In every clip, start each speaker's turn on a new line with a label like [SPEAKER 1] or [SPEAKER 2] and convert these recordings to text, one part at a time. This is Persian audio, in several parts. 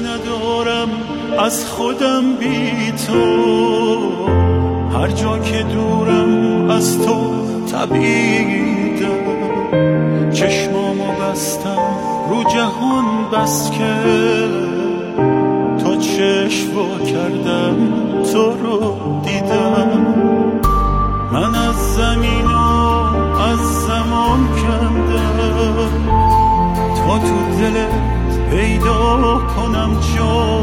[SPEAKER 1] ندارم از خودم بی تو. هر جا که دورم از تو تبیدم چشمامو بستم رو جهان بس که تا چشم کردم. پیدا کنم جا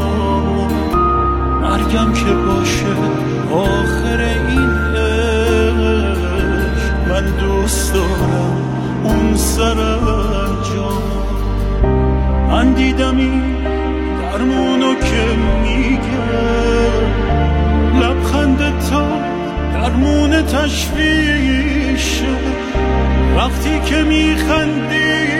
[SPEAKER 1] مرگم که باشه آخر این عشق. من دوست دارم اون سر انجام من دیدم این درمونو که میگه. لبخند تا درمون تشویشه. وقتی که میخندی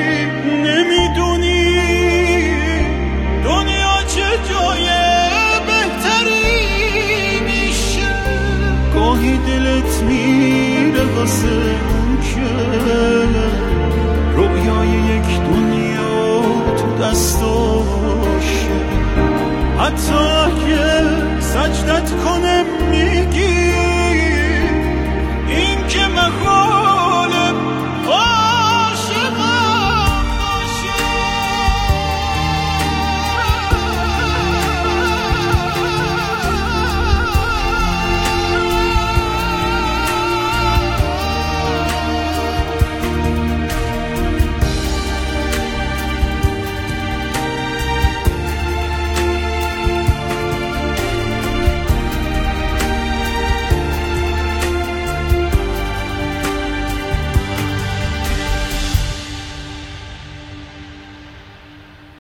[SPEAKER 1] دلت میره واسه اون که رویای یک دنیا تو دستاشه حتی اگه سجدت کنه میگی